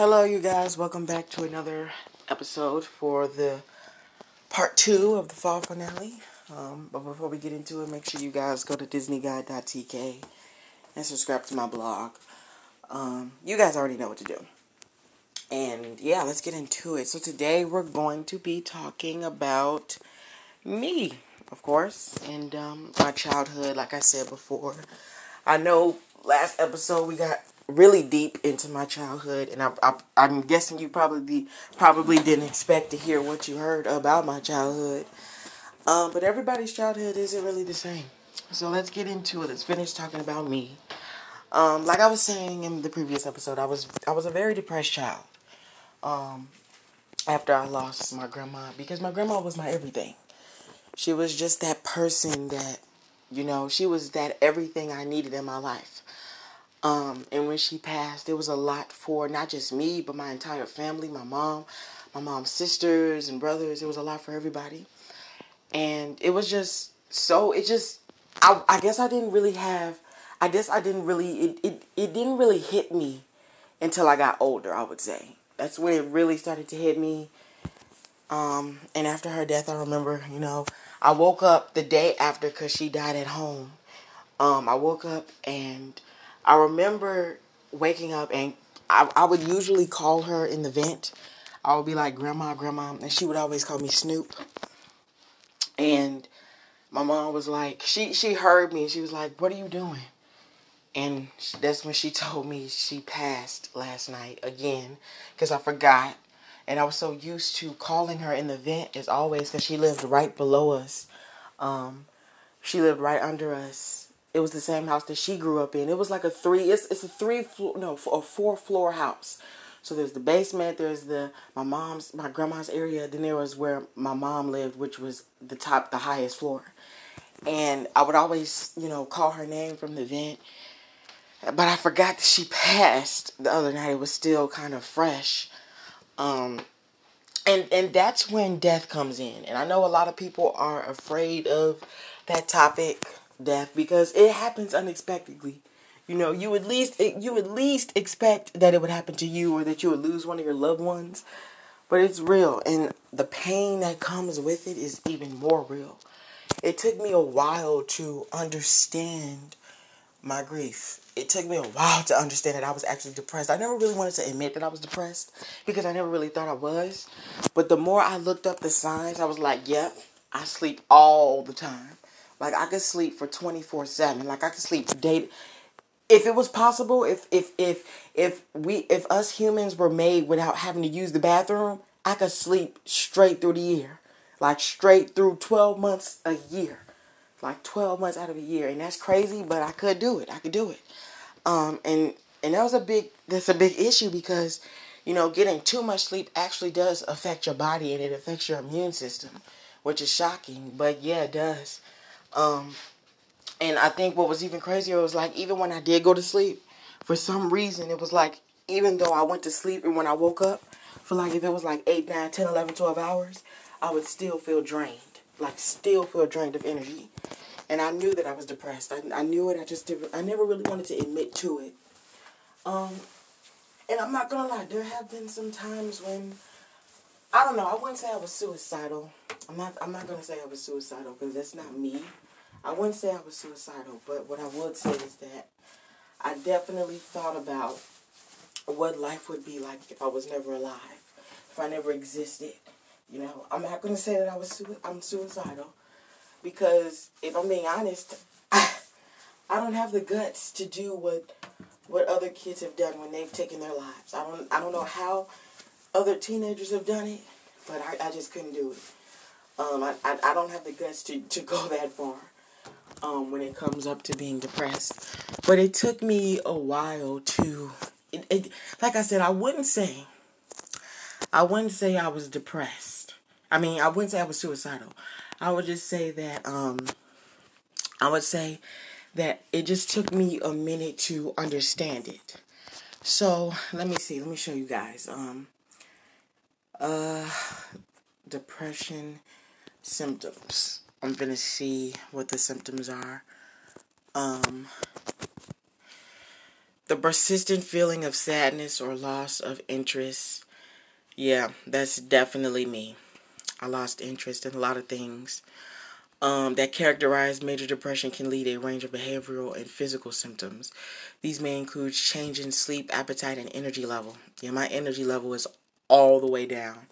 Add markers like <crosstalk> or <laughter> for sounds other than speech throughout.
Hello, you guys. Welcome back to another episode for the part two of the fall finale. Um, but before we get into it, make sure you guys go to DisneyGuide.tk and subscribe to my blog. Um, you guys already know what to do. And yeah, let's get into it. So today we're going to be talking about me, of course, and um, my childhood. Like I said before, I know last episode we got really deep into my childhood, and I, am guessing you probably probably didn't expect to hear what you heard about my childhood. Um, but everybody's childhood isn't really the same. So let's get into it. Let's finish talking about me. Um, like I was saying in the previous episode, I was I was a very depressed child. Um, after I lost my grandma, because my grandma was my everything. She was just that person that, you know, she was that everything I needed in my life. Um, and when she passed, it was a lot for not just me, but my entire family, my mom, my mom's sisters and brothers. It was a lot for everybody. And it was just so, it just, I, I guess I didn't really have, I guess I didn't really, it, it, it didn't really hit me until I got older, I would say. That's when it really started to hit me. Um, and after her death, I remember, you know, I woke up the day after because she died at home. Um, I woke up and I remember waking up and I, I would usually call her in the vent. I would be like, Grandma, Grandma, and she would always call me Snoop. And my mom was like, she she heard me and she was like, What are you doing? And that's when she <laughs> told me she passed last night again because I forgot. And I was so used to calling her in the vent as always because she lived right below us. Um, she lived right under us it was the same house that she grew up in. It was like a three. It's it's a three floor no a four floor house. So there's the basement. There's the my mom's my grandma's area. Then there was where my mom lived, which was the top the highest floor. And I would always you know call her name from the vent. But I forgot that she passed the other night. It was still kind of fresh. Um, and and that's when death comes in. And I know a lot of people are afraid of that topic death because it happens unexpectedly. You know, you at least you at least expect that it would happen to you or that you would lose one of your loved ones, but it's real and the pain that comes with it is even more real. It took me a while to understand my grief. It took me a while to understand that I was actually depressed. I never really wanted to admit that I was depressed because I never really thought I was. But the more I looked up the signs, I was like, yep, I sleep all the time. Like I could sleep for 24/7. Like I could sleep day if it was possible, if if if if we if us humans were made without having to use the bathroom, I could sleep straight through the year. Like straight through 12 months a year. Like 12 months out of a year. And that's crazy, but I could do it. I could do it. Um and and that was a big that's a big issue because you know, getting too much sleep actually does affect your body and it affects your immune system, which is shocking, but yeah, it does. Um, and I think what was even crazier was like even when I did go to sleep, for some reason it was like even though I went to sleep and when I woke up, for like if it was like 8, 9, 10, 11, 12 hours, I would still feel drained. Like still feel drained of energy. And I knew that I was depressed. I, I knew it. I just did, I never really wanted to admit to it. Um, and I'm not gonna lie, there have been some times when I don't know. I wouldn't say I was suicidal. I'm not. I'm not gonna say I was suicidal because that's not me. I wouldn't say I was suicidal, but what I would say is that I definitely thought about what life would be like if I was never alive, if I never existed. You know, I'm not gonna say that I was. Su- I'm suicidal because if I'm being honest, I, <laughs> I don't have the guts to do what what other kids have done when they've taken their lives. I don't. I don't know how other teenagers have done it, but I, I just couldn't do it. Um, I, I, I don't have the guts to, to go that far um, when it comes up to being depressed. But it took me a while to, it, it, like I said, I wouldn't say, I wouldn't say I was depressed. I mean, I wouldn't say I was suicidal. I would just say that, um, I would say that it just took me a minute to understand it. So let me see. Let me show you guys. Um, uh, depression symptoms. I'm gonna see what the symptoms are. Um, the persistent feeling of sadness or loss of interest. Yeah, that's definitely me. I lost interest in a lot of things um, that characterize major depression can lead a range of behavioral and physical symptoms. These may include change in sleep, appetite, and energy level. Yeah, my energy level is all the way down.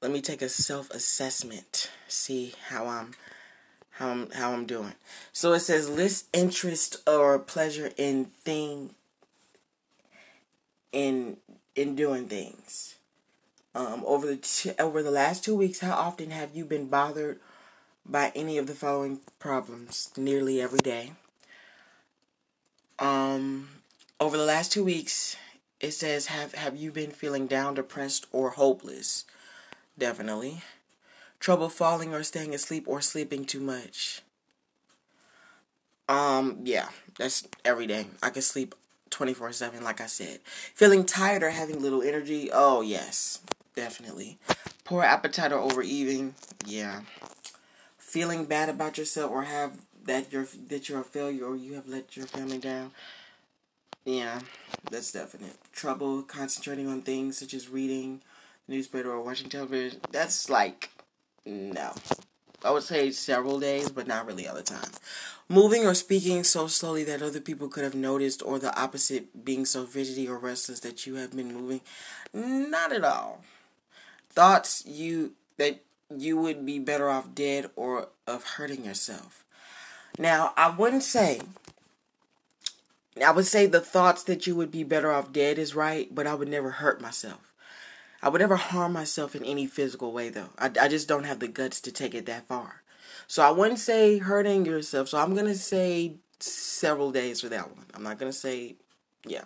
Let me take a self-assessment, see how I'm how I'm how I'm doing. So it says list interest or pleasure in thing in in doing things. Um, over the t- over the last two weeks, how often have you been bothered by any of the following problems? Nearly every day. Um, over the last two weeks, it says have have you been feeling down, depressed, or hopeless? Definitely. Trouble falling or staying asleep or sleeping too much. Um, yeah, that's every day. I can sleep 24 7, like I said. Feeling tired or having little energy? Oh, yes, definitely. Poor appetite or overeating? Yeah. Feeling bad about yourself or have that you're that you're a failure or you have let your family down? Yeah, that's definite. Trouble concentrating on things such as reading, newspaper, or watching television? That's like no. I would say several days, but not really all the time. Moving or speaking so slowly that other people could have noticed, or the opposite, being so fidgety or restless that you have been moving. Not at all. Thoughts you that you would be better off dead or of hurting yourself. Now, I wouldn't say I would say the thoughts that you would be better off dead is right, but I would never hurt myself. I would never harm myself in any physical way, though. I, I just don't have the guts to take it that far. So I wouldn't say hurting yourself. So I'm going to say several days for that one. I'm not going to say, yeah.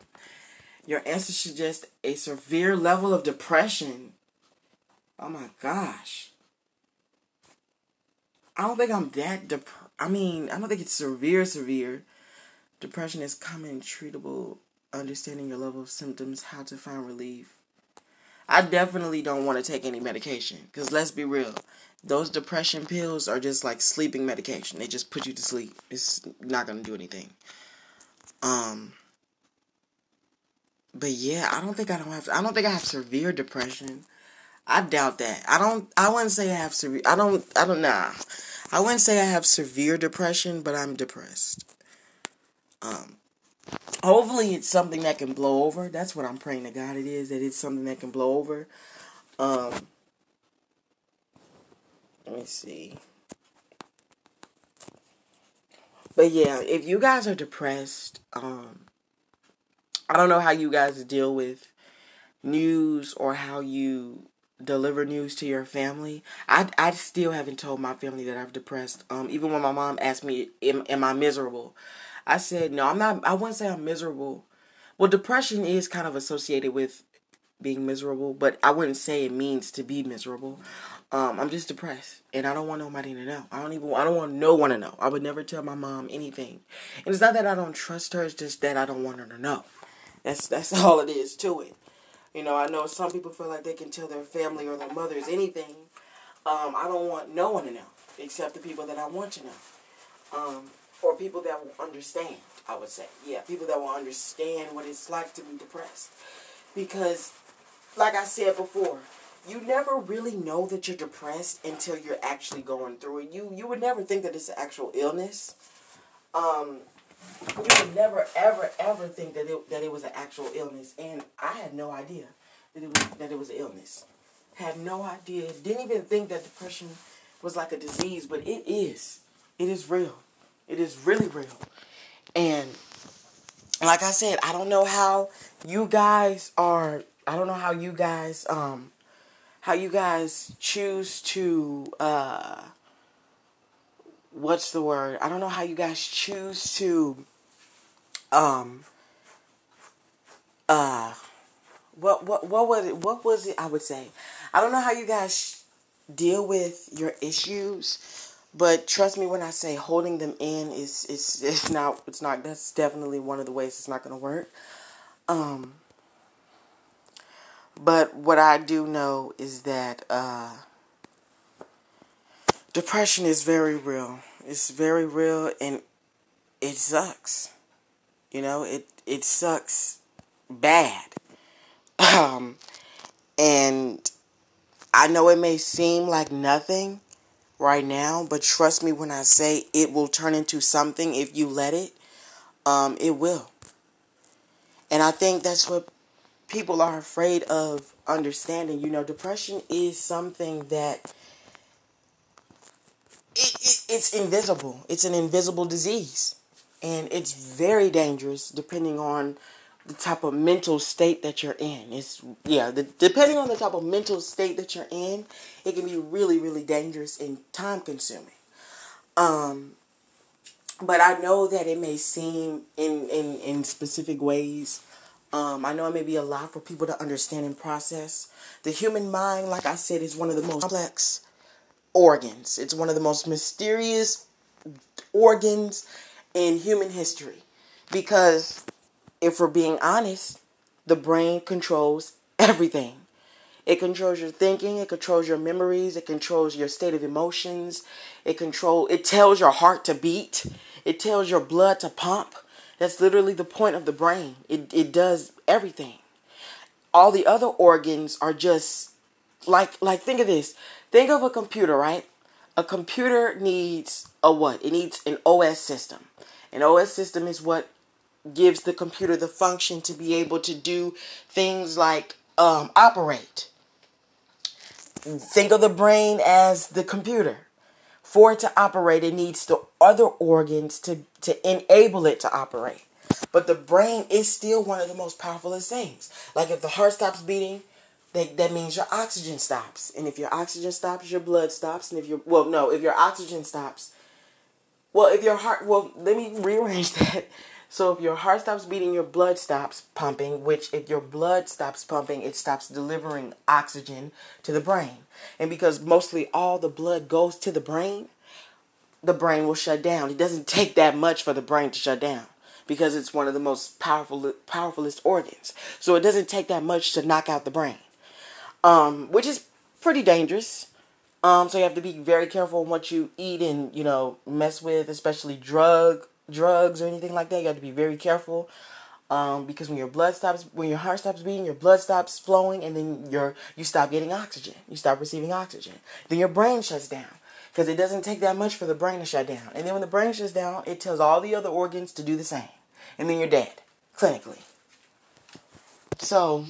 Your answer suggests a severe level of depression. Oh my gosh. I don't think I'm that dep. I mean, I don't think it's severe, severe. Depression is common, treatable, understanding your level of symptoms, how to find relief. I definitely don't want to take any medication because let's be real, those depression pills are just like sleeping medication. They just put you to sleep. It's not gonna do anything. Um. But yeah, I don't think I don't have. I don't think I have severe depression. I doubt that. I don't. I wouldn't say I have severe. I don't. I don't. Nah. I wouldn't say I have severe depression, but I'm depressed. Hopefully, it's something that can blow over. That's what I'm praying to God. It is that it's something that can blow over. Um, let me see. But yeah, if you guys are depressed, um, I don't know how you guys deal with news or how you deliver news to your family. I, I still haven't told my family that I'm depressed. Um, even when my mom asked me, am, am I miserable? I said, no, I'm not, I wouldn't say I'm miserable. Well, depression is kind of associated with being miserable, but I wouldn't say it means to be miserable. Um, I'm just depressed, and I don't want nobody to know. I don't even. I don't want no one to know. I would never tell my mom anything, and it's not that I don't trust her. It's just that I don't want her to know. That's that's <laughs> all it is to it. You know, I know some people feel like they can tell their family or their mothers anything. Um, I don't want no one to know except the people that I want to know. Um, or people that will understand, I would say. Yeah, people that will understand what it's like to be depressed. Because, like I said before, you never really know that you're depressed until you're actually going through it. You you would never think that it's an actual illness. Um, you would never ever ever think that it that it was an actual illness, and I had no idea that it was that it was an illness. Had no idea. Didn't even think that depression was like a disease, but it is. It is real. It is really real. And like I said, I don't know how you guys are I don't know how you guys um how you guys choose to uh what's the word? I don't know how you guys choose to um uh what what what was it what was it I would say? I don't know how you guys deal with your issues but trust me when I say holding them in is it's it's not it's not that's definitely one of the ways it's not going to work. Um but what I do know is that uh depression is very real. It's very real and it sucks. You know, it it sucks bad. Um, and I know it may seem like nothing right now, but trust me when I say it will turn into something if you let it. Um, it will. And I think that's what people are afraid of understanding. You know, depression is something that it, it, it's invisible. It's an invisible disease. And it's very dangerous depending on the type of mental state that you're in. It's yeah, the, depending on the type of mental state that you're in, it can be really, really dangerous and time consuming. Um, but I know that it may seem in in in specific ways. Um, I know it may be a lot for people to understand and process. The human mind, like I said, is one of the most complex organs. It's one of the most mysterious organs in human history because if we're being honest, the brain controls everything. It controls your thinking, it controls your memories, it controls your state of emotions, it control it tells your heart to beat, it tells your blood to pump. That's literally the point of the brain. It it does everything. All the other organs are just like like think of this. Think of a computer, right? A computer needs a what? It needs an OS system. An OS system is what gives the computer the function to be able to do things like um, operate. Think of the brain as the computer. For it to operate, it needs the other organs to, to enable it to operate. But the brain is still one of the most powerful things. Like if the heart stops beating, that, that means your oxygen stops. And if your oxygen stops, your blood stops. And if your well, no, if your oxygen stops, well, if your heart, well, let me rearrange <laughs> that. So if your heart stops beating, your blood stops pumping, which if your blood stops pumping, it stops delivering oxygen to the brain. And because mostly all the blood goes to the brain, the brain will shut down. It doesn't take that much for the brain to shut down because it's one of the most powerful powerfulest organs. So it doesn't take that much to knock out the brain. Um, which is pretty dangerous. Um, so you have to be very careful what you eat and, you know, mess with, especially drug drugs or anything like that. You have to be very careful. Um, because when your blood stops, when your heart stops beating, your blood stops flowing, and then your you stop getting oxygen. You stop receiving oxygen. Then your brain shuts down because it doesn't take that much for the brain to shut down. And then when the brain shuts down, it tells all the other organs to do the same, and then you're dead clinically. So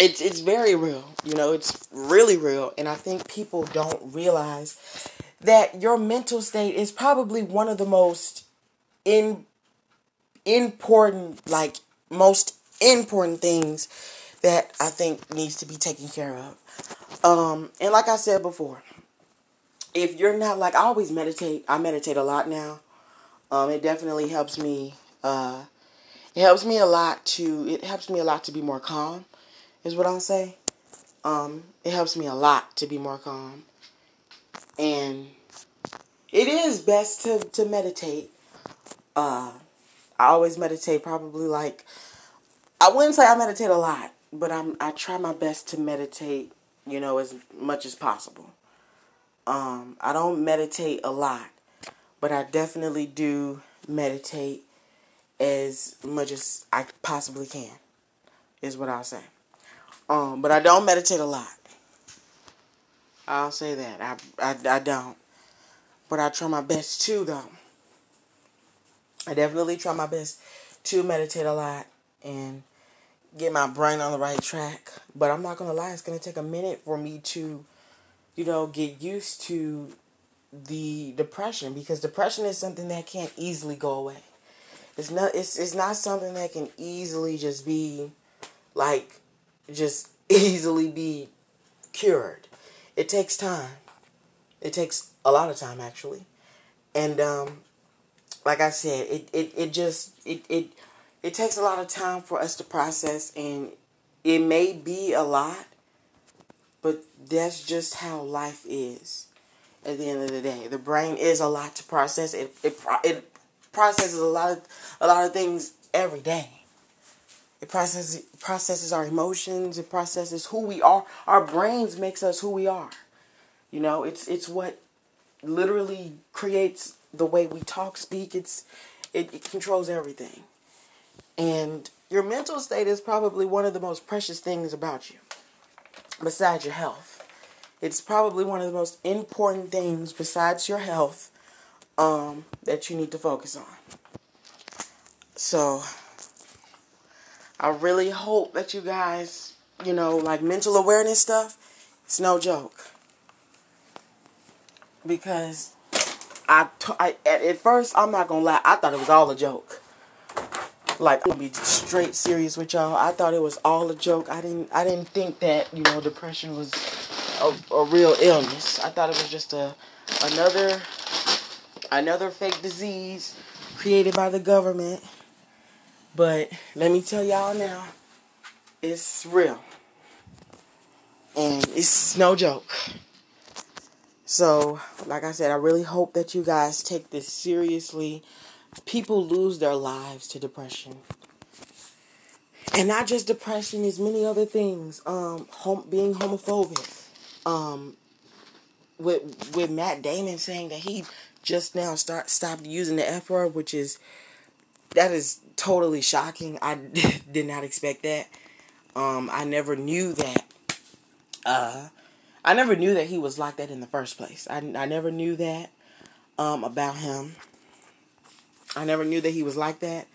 it's it's very real. You know, it's really real, and I think people don't realize that your mental state is probably one of the most in important like most important things that I think needs to be taken care of. Um and like I said before, if you're not like I always meditate, I meditate a lot now. Um it definitely helps me uh it helps me a lot to it helps me a lot to be more calm is what I'll say. Um it helps me a lot to be more calm. And it is best to to meditate uh, I always meditate probably like I wouldn't say I meditate a lot, but I'm I try my best to meditate, you know, as much as possible. Um, I don't meditate a lot, but I definitely do meditate as much as I possibly can. Is what I'll say. Um, but I don't meditate a lot. I'll say that. I, I, I don't. But I try my best to, though. I definitely try my best to meditate a lot and get my brain on the right track. But I'm not gonna lie, it's gonna take a minute for me to, you know, get used to the depression because depression is something that can't easily go away. It's not it's it's not something that can easily just be like just <laughs> easily be cured. It takes time. It takes a lot of time actually. And um like I said, it, it, it just it, it it takes a lot of time for us to process and it may be a lot, but that's just how life is at the end of the day. The brain is a lot to process. It it it processes a lot of a lot of things every day. It processes processes our emotions. It processes who we are. Our brains makes us who we are. You know, it's it's what literally creates the way we talk, speak. It's it, it controls everything, And your mental state is probably one of the most precious things about you, besides your health. It's probably one of the most important things besides your health um, that you need to focus on. So, I really hope that you guys, you know, like mental awareness stuff, it's no joke. Because I, t- I at first, I'm not gonna lie, I thought it was all a joke. Like I'm gonna be straight serious with y'all. I thought it was all a joke. I didn't I didn't think that, you know, depression was a, a real illness. I thought it was just a another another fake disease created by the government. But let me tell y'all now, it's real. And it's no joke. So, like I said, I really hope that you guys take this seriously. People lose their lives to depression. And not just depression, there's many other things. Um, hom- being homophobic. Um, with with Matt Damon saying that he just now start stopped using the F word, which is that is totally shocking. I <laughs> did not expect that. Um, I never knew that. Uh, I never knew that he was like that in the first place. I, I never knew that um, about him. I never knew that he was like that.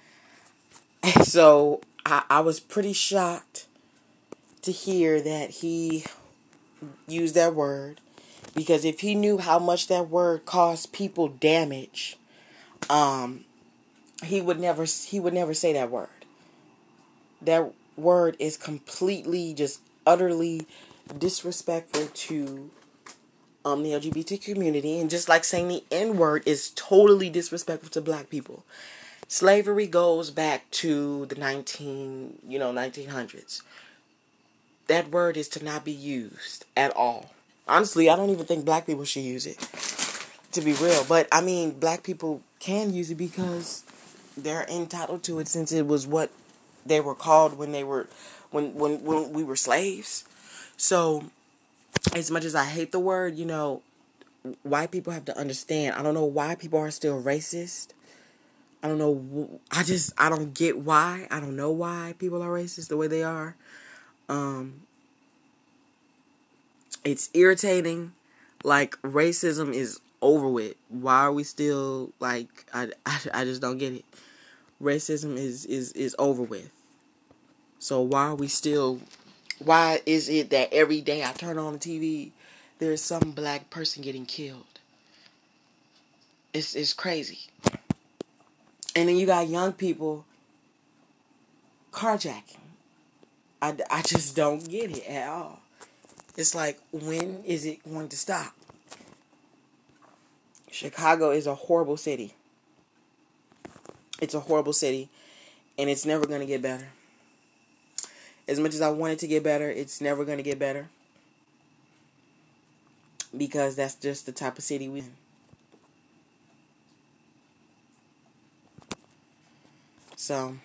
<laughs> So I, I was pretty shocked to hear that he used that word because if he knew how much that word caused people damage, um, he would never he would never say that word. That word is completely just utterly disrespectful to um the LGBT community and just like saying the N word is totally disrespectful to black people. Slavery goes back to the 19, you know, 1900s. That word is to not be used at all. Honestly, I don't even think black people should use it. To be real, but I mean, black people can use it because they're entitled to it since it was what they were called when they were when when when we were slaves. So, as much as I hate the word, you know, white people have to understand. I don't know why people are still racist. I don't know. I just I don't get why. I don't know why people are racist the way they are. Um, it's irritating. Like racism is over with. Why are we still like? I I, I just don't get it. Racism is is is over with. So why are we still why is it that every day I turn on the TV, there's some black person getting killed? It's it's crazy. And then you got young people carjacking. I, I just don't get it at all. It's like, when is it going to stop? Chicago is a horrible city. It's a horrible city, and it's never going to get better. As much as I want it to get better, it's never going to get better. Because that's just the type of city we in. So,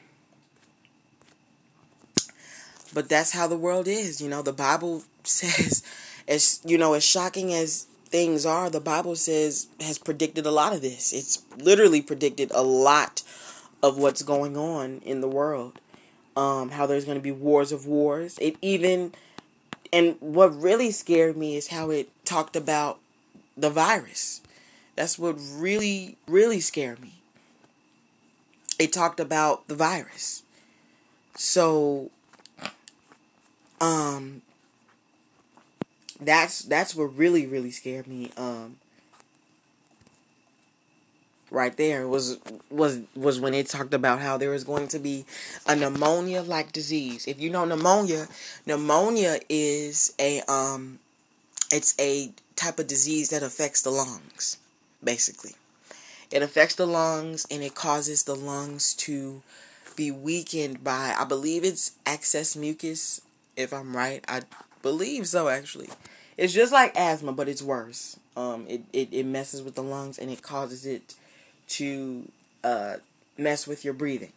but that's how the world is. You know, the Bible <laughs> says, as you know, as shocking as things are, the Bible says has predicted a lot of this. It's literally predicted a lot of what's going on in the world um, how there's going to be wars of wars. It even, and what really scared me is how it talked about the virus. That's what really, really scared me. It talked about the virus. So, um, that's that's what really, really scared me. Um, right there was was was when it talked about how there was going to be a pneumonia like disease. If you know pneumonia, pneumonia is a um it's a type of disease that affects the lungs, basically. It affects the lungs and it causes the lungs to be weakened by I believe it's excess mucus, if I'm right. I believe so actually. It's just like asthma, but it's worse. Um, it, it, it messes with the lungs and it causes it to uh, mess with your breathing.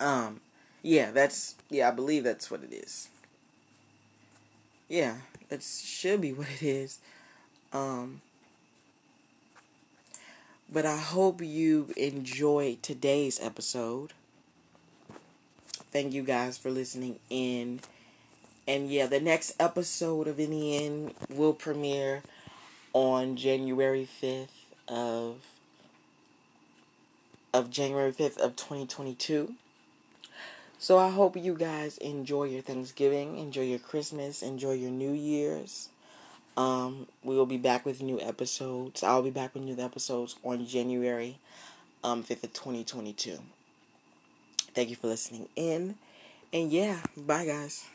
Um, yeah, that's yeah, I believe that's what it is. Yeah, that should be <laughs> what it is. Um, but I hope you enjoyed today's episode. thank you guys for listening in. And yeah, the next episode of the End will premiere on January 5th of of January 5th of 2022. So I hope you guys enjoy your Thanksgiving, enjoy your Christmas, enjoy your New Year's. Um, we will be back with new episodes. I'll be back with new episodes on January um, 5th of 2022. Thank you for listening in. And yeah, bye guys.